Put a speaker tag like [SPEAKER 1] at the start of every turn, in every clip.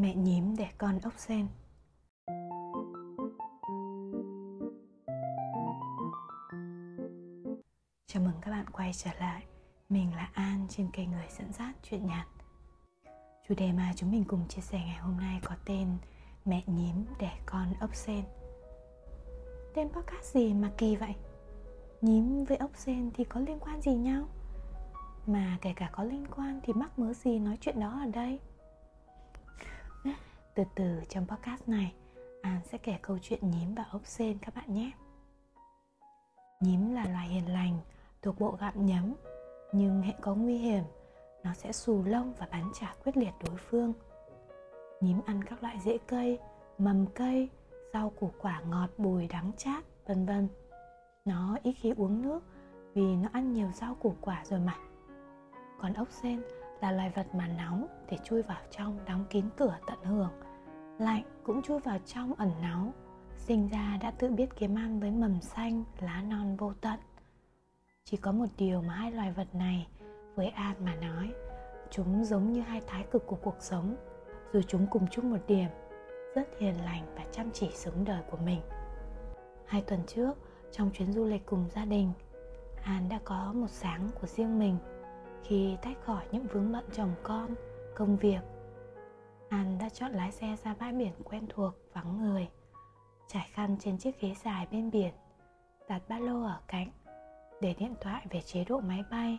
[SPEAKER 1] Mẹ nhím đẻ con ốc sen Chào mừng các bạn quay trở lại Mình là An trên kênh Người dẫn dắt chuyện nhạt Chủ đề mà chúng mình cùng chia sẻ ngày hôm nay có tên Mẹ nhím đẻ con ốc sen Tên podcast gì mà kỳ vậy? Nhím với ốc sen thì có liên quan gì nhau? Mà kể cả có liên quan thì mắc mớ gì nói chuyện đó ở đây? Từ từ trong podcast này An sẽ kể câu chuyện nhím và ốc sên các bạn nhé Nhím là loài hiền lành thuộc bộ gặm nhấm Nhưng hệ có nguy hiểm Nó sẽ xù lông và bắn trả quyết liệt đối phương Nhím ăn các loại rễ cây, mầm cây, rau củ quả ngọt bùi đắng chát, vân vân. Nó ít khi uống nước vì nó ăn nhiều rau củ quả rồi mà. Còn ốc sên là loài vật mà nóng thì chui vào trong đóng kín cửa tận hưởng lạnh cũng chui vào trong ẩn náu. Sinh ra đã tự biết kiếm ăn với mầm xanh, lá non vô tận. Chỉ có một điều mà hai loài vật này, với an mà nói, chúng giống như hai thái cực của cuộc sống. Dù chúng cùng chung một điểm, rất hiền lành và chăm chỉ sống đời của mình. Hai tuần trước, trong chuyến du lịch cùng gia đình, an đã có một sáng của riêng mình. Khi tách khỏi những vướng bận chồng con, công việc An đã chọn lái xe ra bãi biển quen thuộc, vắng người Trải khăn trên chiếc ghế dài bên biển Đặt ba lô ở cạnh Để điện thoại về chế độ máy bay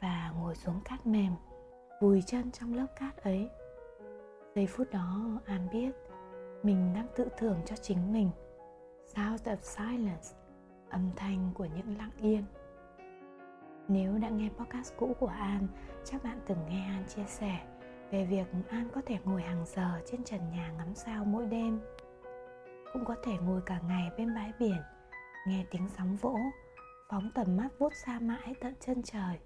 [SPEAKER 1] Và ngồi xuống cát mềm Vùi chân trong lớp cát ấy. Giây phút đó An biết Mình đang tự thưởng cho chính mình Sound of silence Âm thanh của những lặng yên. Nếu đã nghe podcast cũ của An Chắc bạn từng nghe An chia sẻ về việc An có thể ngồi hàng giờ trên trần nhà ngắm sao mỗi đêm. Cũng có thể ngồi cả ngày bên bãi biển, nghe tiếng sóng vỗ, phóng tầm mắt vút xa mãi tận chân trời.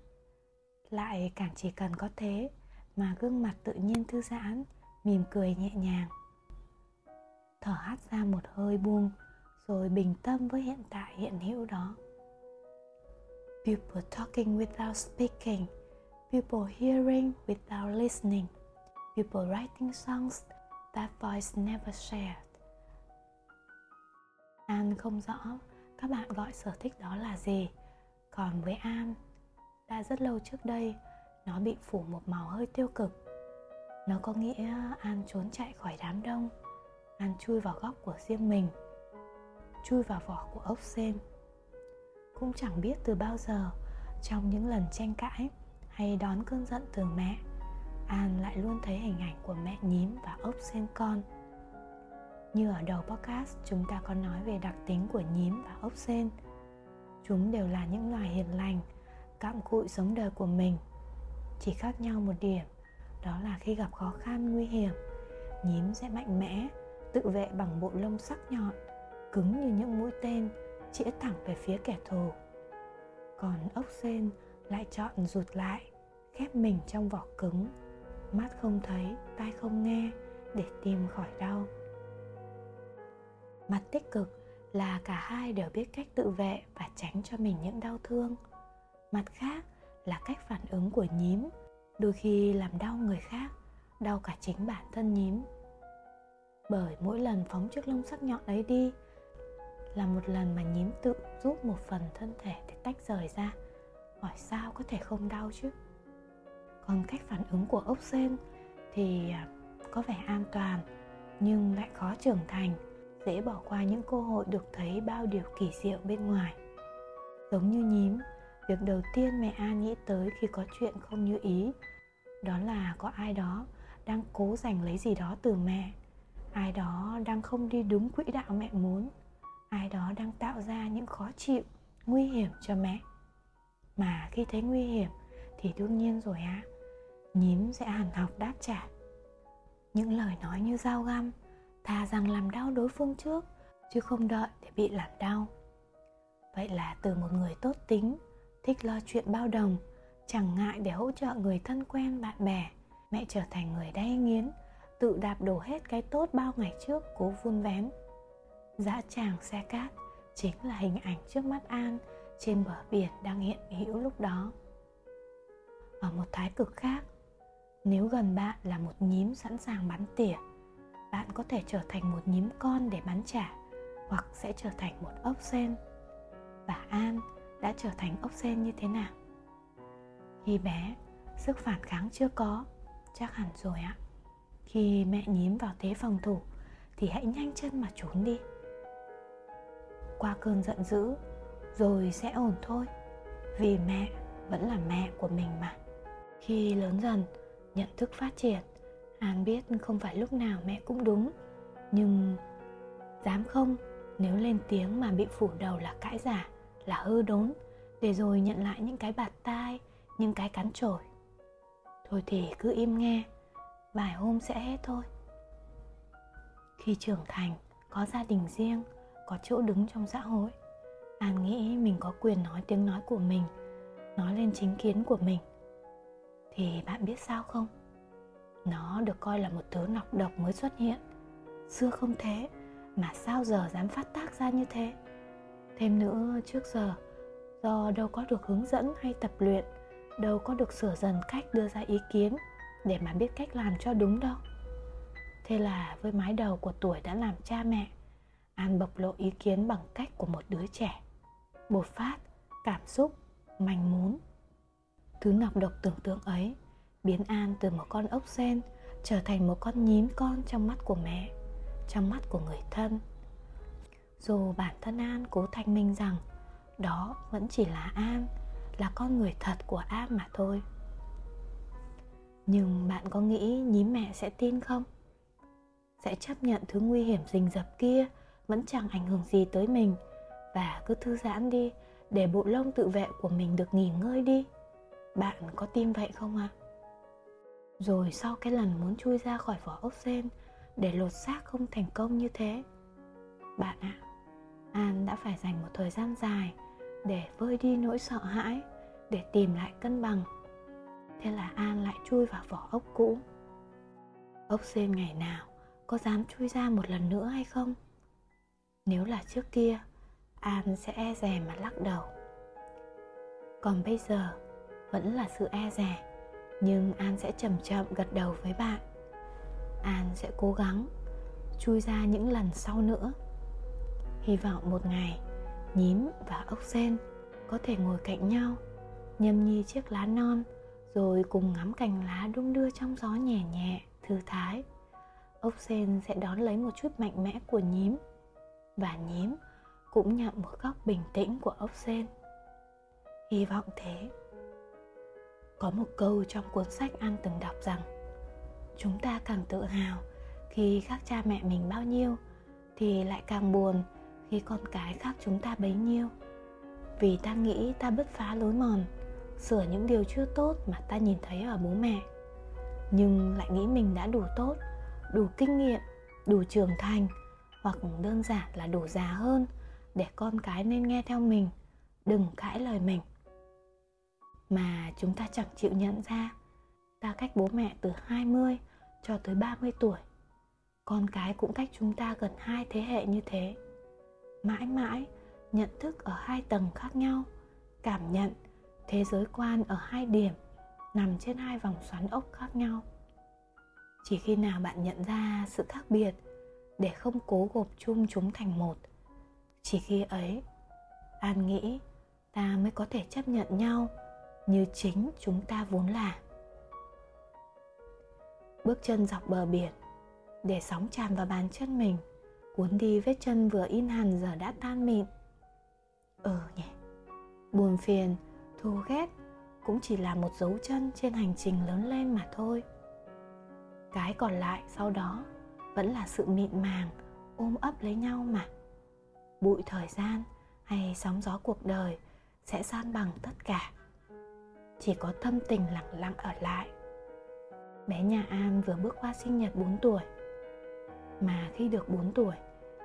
[SPEAKER 1] Lại càng chỉ cần có thế mà gương mặt tự nhiên thư giãn, mỉm cười nhẹ nhàng. Thở hắt ra một hơi buông, rồi bình tâm với hiện tại hiện hữu đó. People talking without speaking people hearing without listening, people writing songs that voice never shared. An không rõ các bạn gọi sở thích đó là gì, còn với An, đã rất lâu trước đây nó bị phủ một màu hơi tiêu cực. Nó có nghĩa An trốn chạy khỏi đám đông, An chui vào góc của riêng mình, chui vào vỏ của ốc sên. Cũng chẳng biết từ bao giờ trong những lần tranh cãi hay đón cơn giận từ mẹ. An lại luôn thấy hình ảnh của mẹ nhím và ốc sen con. Như ở đầu podcast, chúng ta có nói về đặc tính của nhím và ốc sen. Chúng đều là những loài hiền lành cạm cụi sống đời của mình. Chỉ khác nhau một điểm, đó là khi gặp khó khăn, nguy hiểm, nhím sẽ mạnh mẽ, tự vệ bằng bộ lông sắc nhọn, cứng như những mũi tên, chĩa thẳng về phía kẻ thù. Còn ốc sen lại chọn rụt lại, khép mình trong vỏ cứng. Mắt không thấy, tai không nghe để tìm khỏi đau. Mặt tích cực là cả hai đều biết cách tự vệ và tránh cho mình những đau thương. Mặt khác là cách phản ứng của nhím, đôi khi làm đau người khác, đau cả chính bản thân nhím. Bởi mỗi lần phóng chiếc lông sắc nhọn ấy đi, là một lần mà nhím tự rút một phần thân thể để tách rời ra hỏi sao có thể không đau chứ? Còn cách phản ứng của ốc sên thì à, có vẻ an toàn, nhưng lại khó trưởng thành, dễ bỏ qua những cơ hội được thấy bao điều kỳ diệu bên ngoài. Giống như nhím, việc đầu tiên mẹ an nghĩ tới khi có chuyện không như ý, đó là có ai đó đang cố giành lấy gì đó từ mẹ, ai đó đang không đi đúng quỹ đạo mẹ muốn, ai đó đang tạo ra những khó chịu, nguy hiểm cho mẹ mà khi thấy nguy hiểm thì đương nhiên rồi á nhím sẽ hàn học đáp trả. Những lời nói như dao găm thà rằng làm đau đối phương trước, chứ không đợi để bị làm đau. Vậy là từ một người tốt tính, thích lo chuyện bao đồng, chẳng ngại để hỗ trợ người thân quen, bạn bè, mẹ trở thành người đay nghiến, tự đạp đổ hết cái tốt bao ngày trước cố vun vén. Dã tràng xe cát chính là hình ảnh trước mắt an trên bờ biển đang hiện hữu lúc đó. Ở một thái cực khác, nếu gần bạn là một nhím sẵn sàng bắn tỉa, bạn có thể trở thành một nhím con để bắn trả, hoặc sẽ trở thành một ốc sen. Và an đã trở thành ốc sen như thế nào? Khi bé, sức phản kháng chưa có, chắc hẳn rồi ạ. Khi mẹ nhím vào thế phòng thủ, thì hãy nhanh chân mà trốn đi. Qua cơn giận dữ rồi sẽ ổn thôi. Vì mẹ vẫn là mẹ của mình mà. Khi lớn dần, nhận thức phát triển an biết không phải lúc nào mẹ cũng đúng. Nhưng dám không, nếu lên tiếng mà bị phủ đầu là cãi giả, là hư đốn, để rồi nhận lại những cái bạt tai, những cái cắn trổi thôi thì cứ im nghe, vài hôm sẽ hết thôi. Khi trưởng thành, có gia đình riêng, có chỗ đứng trong xã hội À, an nghĩ mình có quyền nói tiếng nói của mình, nói lên chính kiến của mình. Thì bạn biết sao không? Nó được coi là một thứ nọc độc mới xuất hiện. Xưa không thế, mà sao giờ dám phát tác ra như thế? Thêm nữa, trước giờ, do đâu có được hướng dẫn hay tập luyện, đâu có được sửa dần cách đưa ra ý kiến để mà biết cách làm cho đúng đâu. Thế là với mái đầu của tuổi đã làm cha mẹ, an bộc lộ ý kiến bằng cách của một đứa trẻ bột phát cảm xúc, manh muốn thứ nọc độc tưởng tượng ấy biến an từ một con ốc sen trở thành một con nhím con trong mắt của mẹ, trong mắt của người thân. Dù bản thân an cố thanh minh rằng đó vẫn chỉ là an, là con người thật của an mà thôi. Nhưng bạn có nghĩ nhím mẹ sẽ tin không? Sẽ chấp nhận thứ nguy hiểm rình rập kia vẫn chẳng ảnh hưởng gì tới mình và cứ thư giãn đi để bộ lông tự vệ của mình được nghỉ ngơi đi. Bạn có tin vậy không ạ? À? rồi sau cái lần muốn chui ra khỏi vỏ ốc sen để lột xác không thành công như thế bạn ạ à, an đã phải dành một thời gian dài để vơi đi nỗi sợ hãi để tìm lại cân bằng. Thế là an lại chui vào vỏ ốc cũ. Ốc sen ngày nào có dám chui ra một lần nữa hay không? Nếu là trước kia an sẽ e dè mà lắc đầu. Còn bây giờ, vẫn là sự e dè nhưng an sẽ chậm chậm gật đầu với bạn. An sẽ cố gắng chui ra những lần sau nữa. Hy vọng một ngày, nhím và ốc sen có thể ngồi cạnh nhau, nhâm nhi chiếc lá non, rồi cùng ngắm cành lá đung đưa trong gió nhẹ nhẹ, thư thái. Ốc sen sẽ đón lấy một chút mạnh mẽ của nhím. Và nhím cũng nhận một góc bình tĩnh của ốc sen. Hy vọng thế. Có một câu trong cuốn sách an từng đọc rằng, chúng ta càng tự hào khi khác cha mẹ mình bao nhiêu, thì lại càng buồn khi con cái khác chúng ta bấy nhiêu. Vì ta nghĩ ta bứt phá lối mòn, sửa những điều chưa tốt mà ta nhìn thấy ở bố mẹ. Nhưng lại nghĩ mình đã đủ tốt, đủ kinh nghiệm, đủ trưởng thành, hoặc đơn giản là đủ già hơn để con cái nên nghe theo mình, đừng cãi lời mình. Mà chúng ta chẳng chịu nhận ra, ta cách bố mẹ từ 20 cho tới 30 tuổi. Con cái cũng cách chúng ta gần hai thế hệ như thế. Mãi mãi, nhận thức ở hai tầng khác nhau, cảm nhận thế giới quan ở hai điểm, nằm trên hai vòng xoắn ốc khác nhau. Chỉ khi nào bạn nhận ra sự khác biệt, để không cố gộp chung chúng thành một chỉ khi ấy, an nghĩ ta mới có thể chấp nhận nhau như chính chúng ta vốn là. Bước chân dọc bờ biển, để sóng tràn vào bàn chân mình, cuốn đi vết chân vừa in hằn giờ đã tan mịn. Ừ nhỉ, buồn phiền, thù ghét cũng chỉ là một dấu chân trên hành trình lớn lên mà thôi. Cái còn lại sau đó vẫn là sự mịn màng, ôm ấp lấy nhau mà bụi thời gian hay sóng gió cuộc đời sẽ san bằng tất cả. Chỉ có tâm tình lặng lặng ở lại. Bé nhà An vừa bước qua sinh nhật 4 tuổi. Mà khi được 4 tuổi,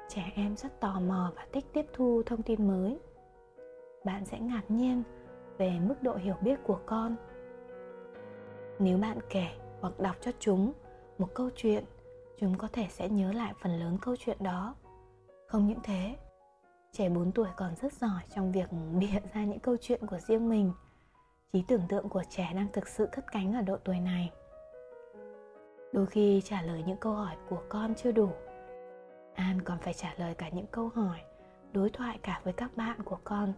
[SPEAKER 1] trẻ em rất tò mò và thích tiếp thu thông tin mới. Bạn sẽ ngạc nhiên về mức độ hiểu biết của con. Nếu bạn kể hoặc đọc cho chúng một câu chuyện, chúng có thể sẽ nhớ lại phần lớn câu chuyện đó. Không những thế trẻ 4 tuổi còn rất giỏi trong việc bịa ra những câu chuyện của riêng mình. Trí tưởng tượng của trẻ đang thực sự cất cánh ở độ tuổi này. Đôi khi trả lời những câu hỏi của con chưa đủ. An còn phải trả lời cả những câu hỏi, đối thoại cả với các bạn của con.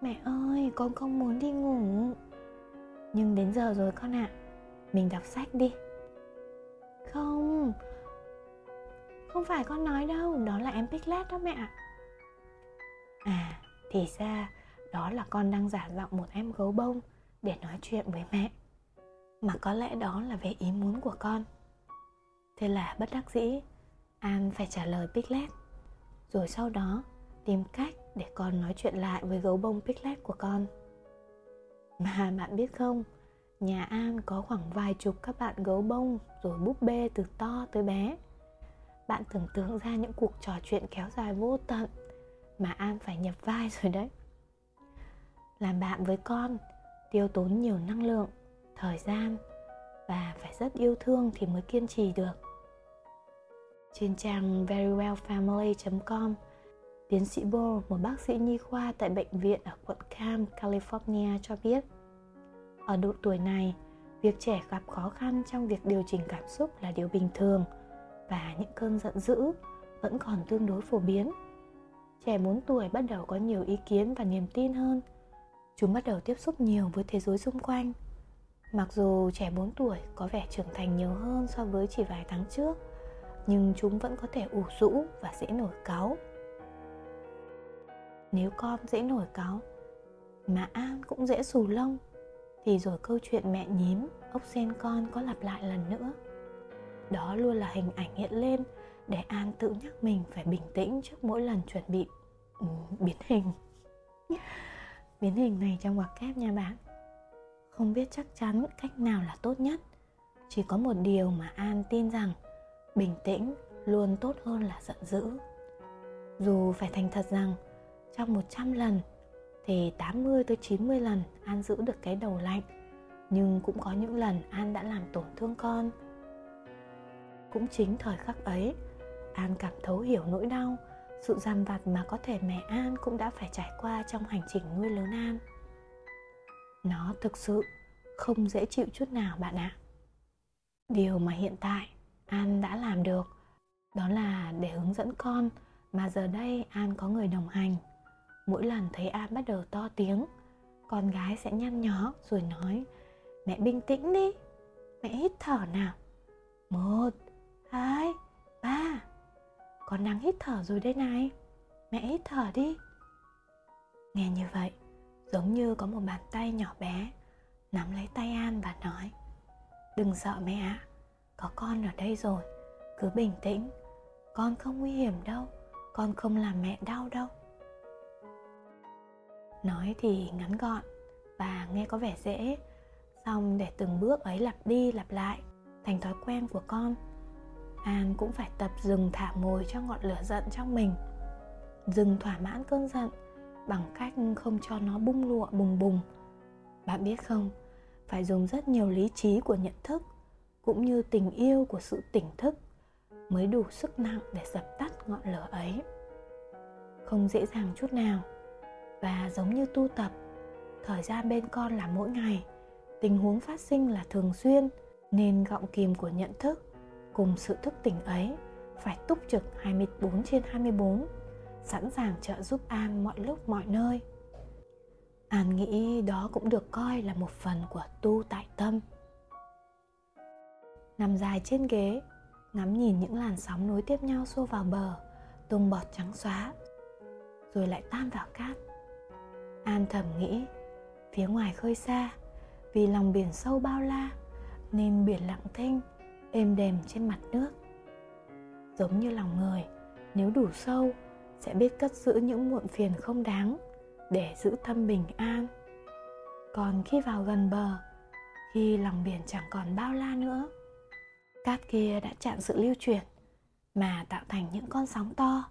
[SPEAKER 1] Mẹ ơi, con không muốn đi ngủ. Nhưng đến giờ rồi con ạ à. mình đọc sách đi. Không không phải con nói đâu, đó là em piglet đó mẹ ạ à thì ra đó là con đang giả giọng một em gấu bông để nói chuyện với mẹ. Mà có lẽ đó là về ý muốn của con. Thế là bất đắc dĩ, an phải trả lời piglet rồi sau đó, tìm cách để con nói chuyện lại với gấu bông piglet của con. Mà bạn biết không, nhà an có khoảng vài chục các bạn gấu bông rồi búp bê từ to tới bé. Bạn tưởng tượng ra những cuộc trò chuyện kéo dài vô tận mà an phải nhập vai rồi đấy làm bạn với con tiêu tốn nhiều năng lượng thời gian và phải rất yêu thương thì mới kiên trì được trên trang verywellfamily.com tiến sĩ Bo, một bác sĩ nhi khoa tại bệnh viện ở quận Cam, California cho biết ở độ tuổi này, việc trẻ gặp khó khăn trong việc điều chỉnh cảm xúc là điều bình thường và những cơn giận dữ vẫn còn tương đối phổ biến. Trẻ 4 tuổi bắt đầu có nhiều ý kiến và niềm tin hơn. Chúng bắt đầu tiếp xúc nhiều với thế giới xung quanh. Mặc dù trẻ 4 tuổi có vẻ trưởng thành nhiều hơn so với chỉ vài tháng trước, nhưng chúng vẫn có thể ủ rũ và dễ nổi cáu. Nếu con dễ nổi cáu, mà An cũng dễ xù lông, thì rồi câu chuyện mẹ nhím, ốc sen con có lặp lại lần nữa. Đó luôn là hình ảnh hiện lên để An tự nhắc mình phải bình tĩnh trước mỗi lần chuẩn bị um, biến hình. biến hình này trong ngoặc kép nha bạn. Không biết chắc chắn cách nào là tốt nhất. Chỉ có một điều mà An tin rằng bình tĩnh luôn tốt hơn là giận dữ. Dù phải thành thật rằng trong 100 lần thì 80 tới 90 lần An giữ được cái đầu lạnh nhưng cũng có những lần An đã làm tổn thương con. Cũng chính thời khắc ấy, An cảm thấu hiểu nỗi đau, sự giam vặt mà có thể mẹ An cũng đã phải trải qua trong hành trình nuôi lớn An. Nó thực sự không dễ chịu chút nào bạn ạ. Điều mà hiện tại An đã làm được đó là để hướng dẫn con mà giờ đây An có người đồng hành mỗi lần thấy an bắt đầu to tiếng con gái sẽ nhăn nhó rồi nói mẹ bình tĩnh đi mẹ hít thở nào một hai ba con đang hít thở rồi đây này. Mẹ hít thở đi. Nghe như vậy, giống như có một bàn tay nhỏ bé nắm lấy tay an và nói, đừng sợ mẹ ạ, có con ở đây rồi, cứ bình tĩnh. Con không nguy hiểm đâu, con không làm mẹ đau đâu. Nói thì ngắn gọn và nghe có vẻ dễ, xong để từng bước ấy lặp đi lặp lại thành thói quen của con an cũng phải tập dừng thả mồi cho ngọn lửa giận trong mình. Dừng thỏa mãn cơn giận bằng cách không cho nó bung lụa bùng bùng. Bạn biết không, phải dùng rất nhiều lý trí của nhận thức cũng như tình yêu của sự tỉnh thức mới đủ sức nặng để dập tắt ngọn lửa ấy. Không dễ dàng chút nào và giống như tu tập, thời gian bên con là mỗi ngày, tình huống phát sinh là thường xuyên nên gọng kìm của nhận thức cùng sự thức tỉnh ấy, phải túc trực 24 trên 24 sẵn sàng trợ giúp An mọi lúc mọi nơi. An nghĩ đó cũng được coi là một phần của tu tại tâm. Nằm dài trên ghế, Ngắm nhìn những làn sóng nối tiếp nhau xô vào bờ, Tung bọt trắng xóa, Rồi lại tan vào cát. An thầm nghĩ, Phía ngoài khơi xa, Vì lòng biển sâu bao la, Nên biển lặng thinh Êm đềm trên mặt nước. Giống như lòng người, Nếu đủ sâu, Sẽ biết cất giữ những muộn phiền không đáng Để giữ tâm bình an. Còn khi vào gần bờ, Khi lòng biển chẳng còn bao la nữa, Cát kia đã chặn sự lưu chuyển Mà tạo thành những con sóng to,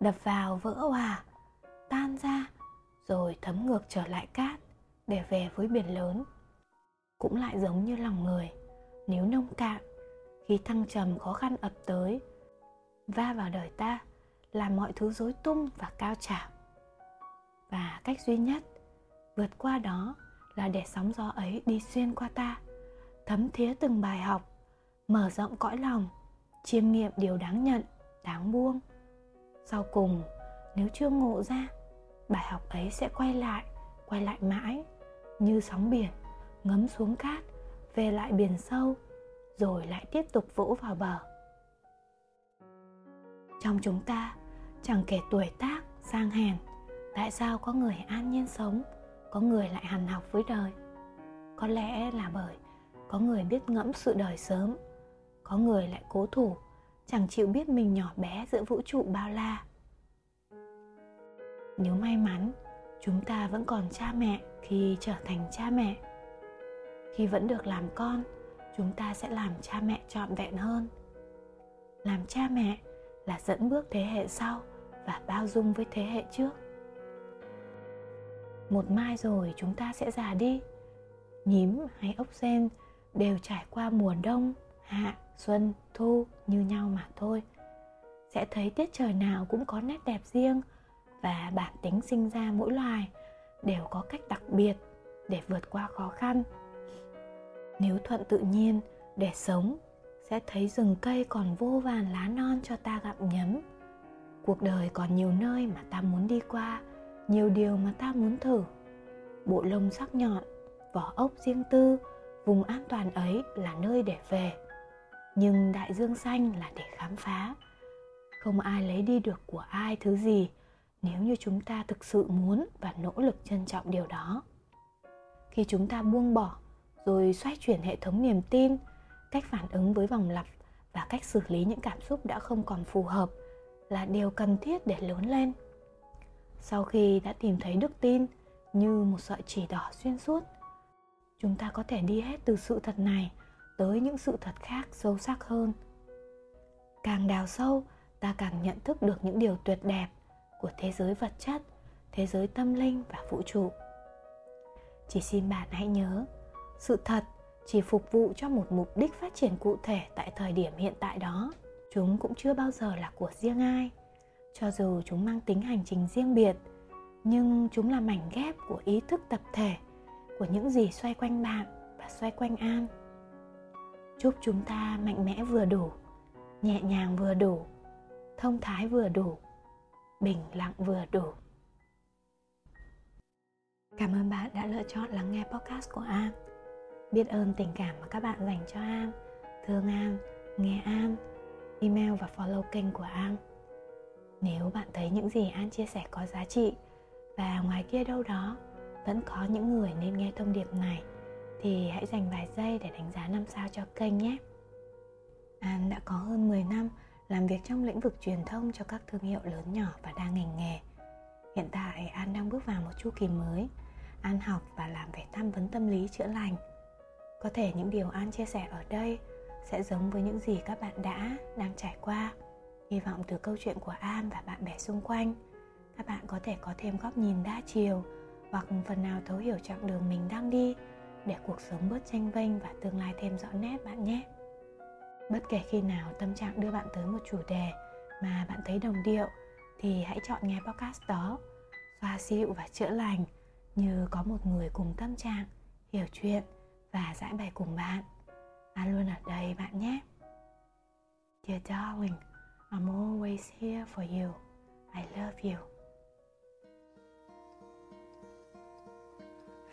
[SPEAKER 1] Đập vào vỡ hòa, Tan ra rồi thấm ngược trở lại cát để về với biển lớn. Cũng lại giống như lòng người, nếu nông cạn khi thăng trầm khó khăn ập tới. Va vào đời ta, làm mọi thứ rối tung và cao trào. Và cách duy nhất vượt qua đó là để sóng gió ấy đi xuyên qua ta, thấm thía từng bài học, mở rộng cõi lòng, chiêm nghiệm điều đáng nhận, đáng buông. Sau cùng, nếu chưa ngộ ra, bài học ấy sẽ quay lại quay lại mãi, như sóng biển, ngấm xuống cát, về lại biển sâu rồi lại tiếp tục vỗ vào bờ. Trong chúng ta, chẳng kể tuổi tác, sang hèn, tại sao có người an nhiên sống, có người lại hằn học với đời? Có lẽ là bởi có người biết ngẫm sự đời sớm, có người lại cố thủ, chẳng chịu biết mình nhỏ bé giữa vũ trụ bao la. Nếu may mắn, chúng ta vẫn còn cha mẹ khi trở thành cha mẹ. Khi vẫn được làm con chúng ta sẽ làm cha mẹ trọn vẹn hơn. Làm cha mẹ là dẫn bước thế hệ sau và bao dung với thế hệ trước. Một mai rồi chúng ta sẽ già đi. Nhím hay ốc sen đều trải qua mùa đông, hạ, xuân, thu như nhau mà thôi. Sẽ thấy tiết trời nào cũng có nét đẹp riêng và bản tính sinh ra mỗi loài đều có cách đặc biệt để vượt qua khó khăn nếu thuận tự nhiên để sống, sẽ thấy rừng cây còn vô vàn lá non cho ta gặm nhấm. Cuộc đời còn nhiều nơi mà ta muốn đi qua, nhiều điều mà ta muốn thử. Bộ lông sắc nhọn, vỏ ốc riêng tư, vùng an toàn ấy là nơi để về. Nhưng đại dương xanh là để khám phá. Không ai lấy đi được của ai thứ gì nếu như chúng ta thực sự muốn và nỗ lực trân trọng điều đó. Khi chúng ta buông bỏ rồi xoay chuyển hệ thống niềm tin, cách phản ứng với vòng lặp và cách xử lý những cảm xúc đã không còn phù hợp là điều cần thiết để lớn lên. Sau khi đã tìm thấy đức tin như một sợi chỉ đỏ xuyên suốt, chúng ta có thể đi hết từ sự thật này tới những sự thật khác sâu sắc hơn. Càng đào sâu, ta càng nhận thức được những điều tuyệt đẹp của thế giới vật chất, thế giới tâm linh và vũ trụ. Chỉ xin bạn hãy nhớ sự thật chỉ phục vụ cho một mục đích phát triển cụ thể tại thời điểm hiện tại đó. Chúng cũng chưa bao giờ là của riêng ai. Cho dù chúng mang tính hành trình riêng biệt, nhưng chúng là mảnh ghép của ý thức tập thể, của những gì xoay quanh bạn và xoay quanh an. Chúc chúng ta mạnh mẽ vừa đủ, nhẹ nhàng vừa đủ, thông thái vừa đủ, bình lặng vừa đủ. Cảm ơn bạn đã lựa chọn lắng nghe podcast của an biết ơn tình cảm mà các bạn dành cho an. Thương an, nghe an, email và follow kênh của an. Nếu bạn thấy những gì an chia sẻ có giá trị và ngoài kia đâu đó vẫn có những người nên nghe thông điệp này, thì hãy dành vài giây để đánh giá năm sao cho kênh nhé. An đã có hơn 10 năm làm việc trong lĩnh vực truyền thông cho các thương hiệu lớn nhỏ và đa ngành nghề. Hiện tại an đang bước vào một chu kỳ mới. An học và làm về tham vấn tâm lý chữa lành có thể những điều an chia sẻ ở đây sẽ giống với những gì các bạn đã đang trải qua. Hy vọng từ câu chuyện của an và bạn bè xung quanh, các bạn có thể có thêm góc nhìn đa chiều hoặc phần nào thấu hiểu chặng đường mình đang đi để cuộc sống bớt tranh vênh và tương lai thêm rõ nét bạn nhé. Bất kể khi nào tâm trạng đưa bạn tới một chủ đề mà bạn thấy đồng điệu, thì hãy chọn nghe podcast đó. Xoa dịu và chữa lành, như có một người cùng tâm trạng, hiểu chuyện và giải bày cùng bạn an luôn ở đây bạn nhé dear darling i'm always here for you i love you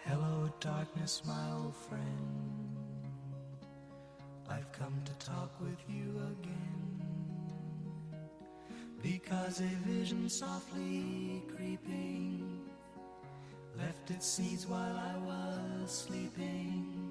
[SPEAKER 2] Hello, darkness, my old friend. I've come to talk with you again. Because a vision softly creeping left its seeds while I was sleeping.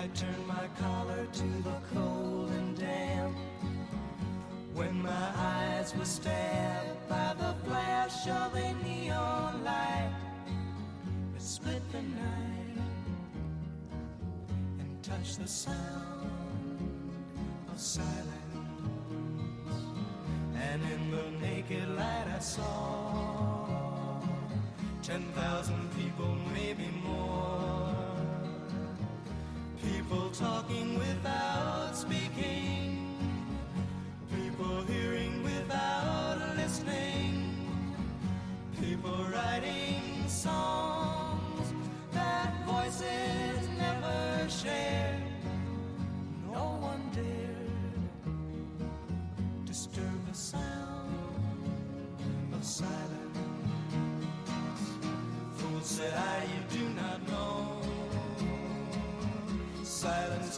[SPEAKER 2] I turned my collar to the cold and damp. When my eyes were stabbed by the flash of a neon light, it split the night and touched the sound of silence. And in the naked light I saw ten thousand people,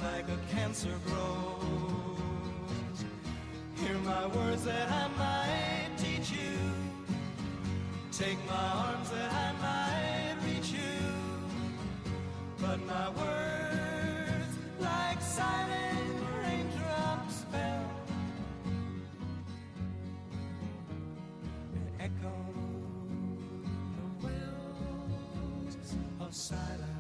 [SPEAKER 2] like a cancer grows. Hear my words that I might teach you. Take my arms that I might reach you. But my words, like silent raindrops, fell and echoed the wells of silence.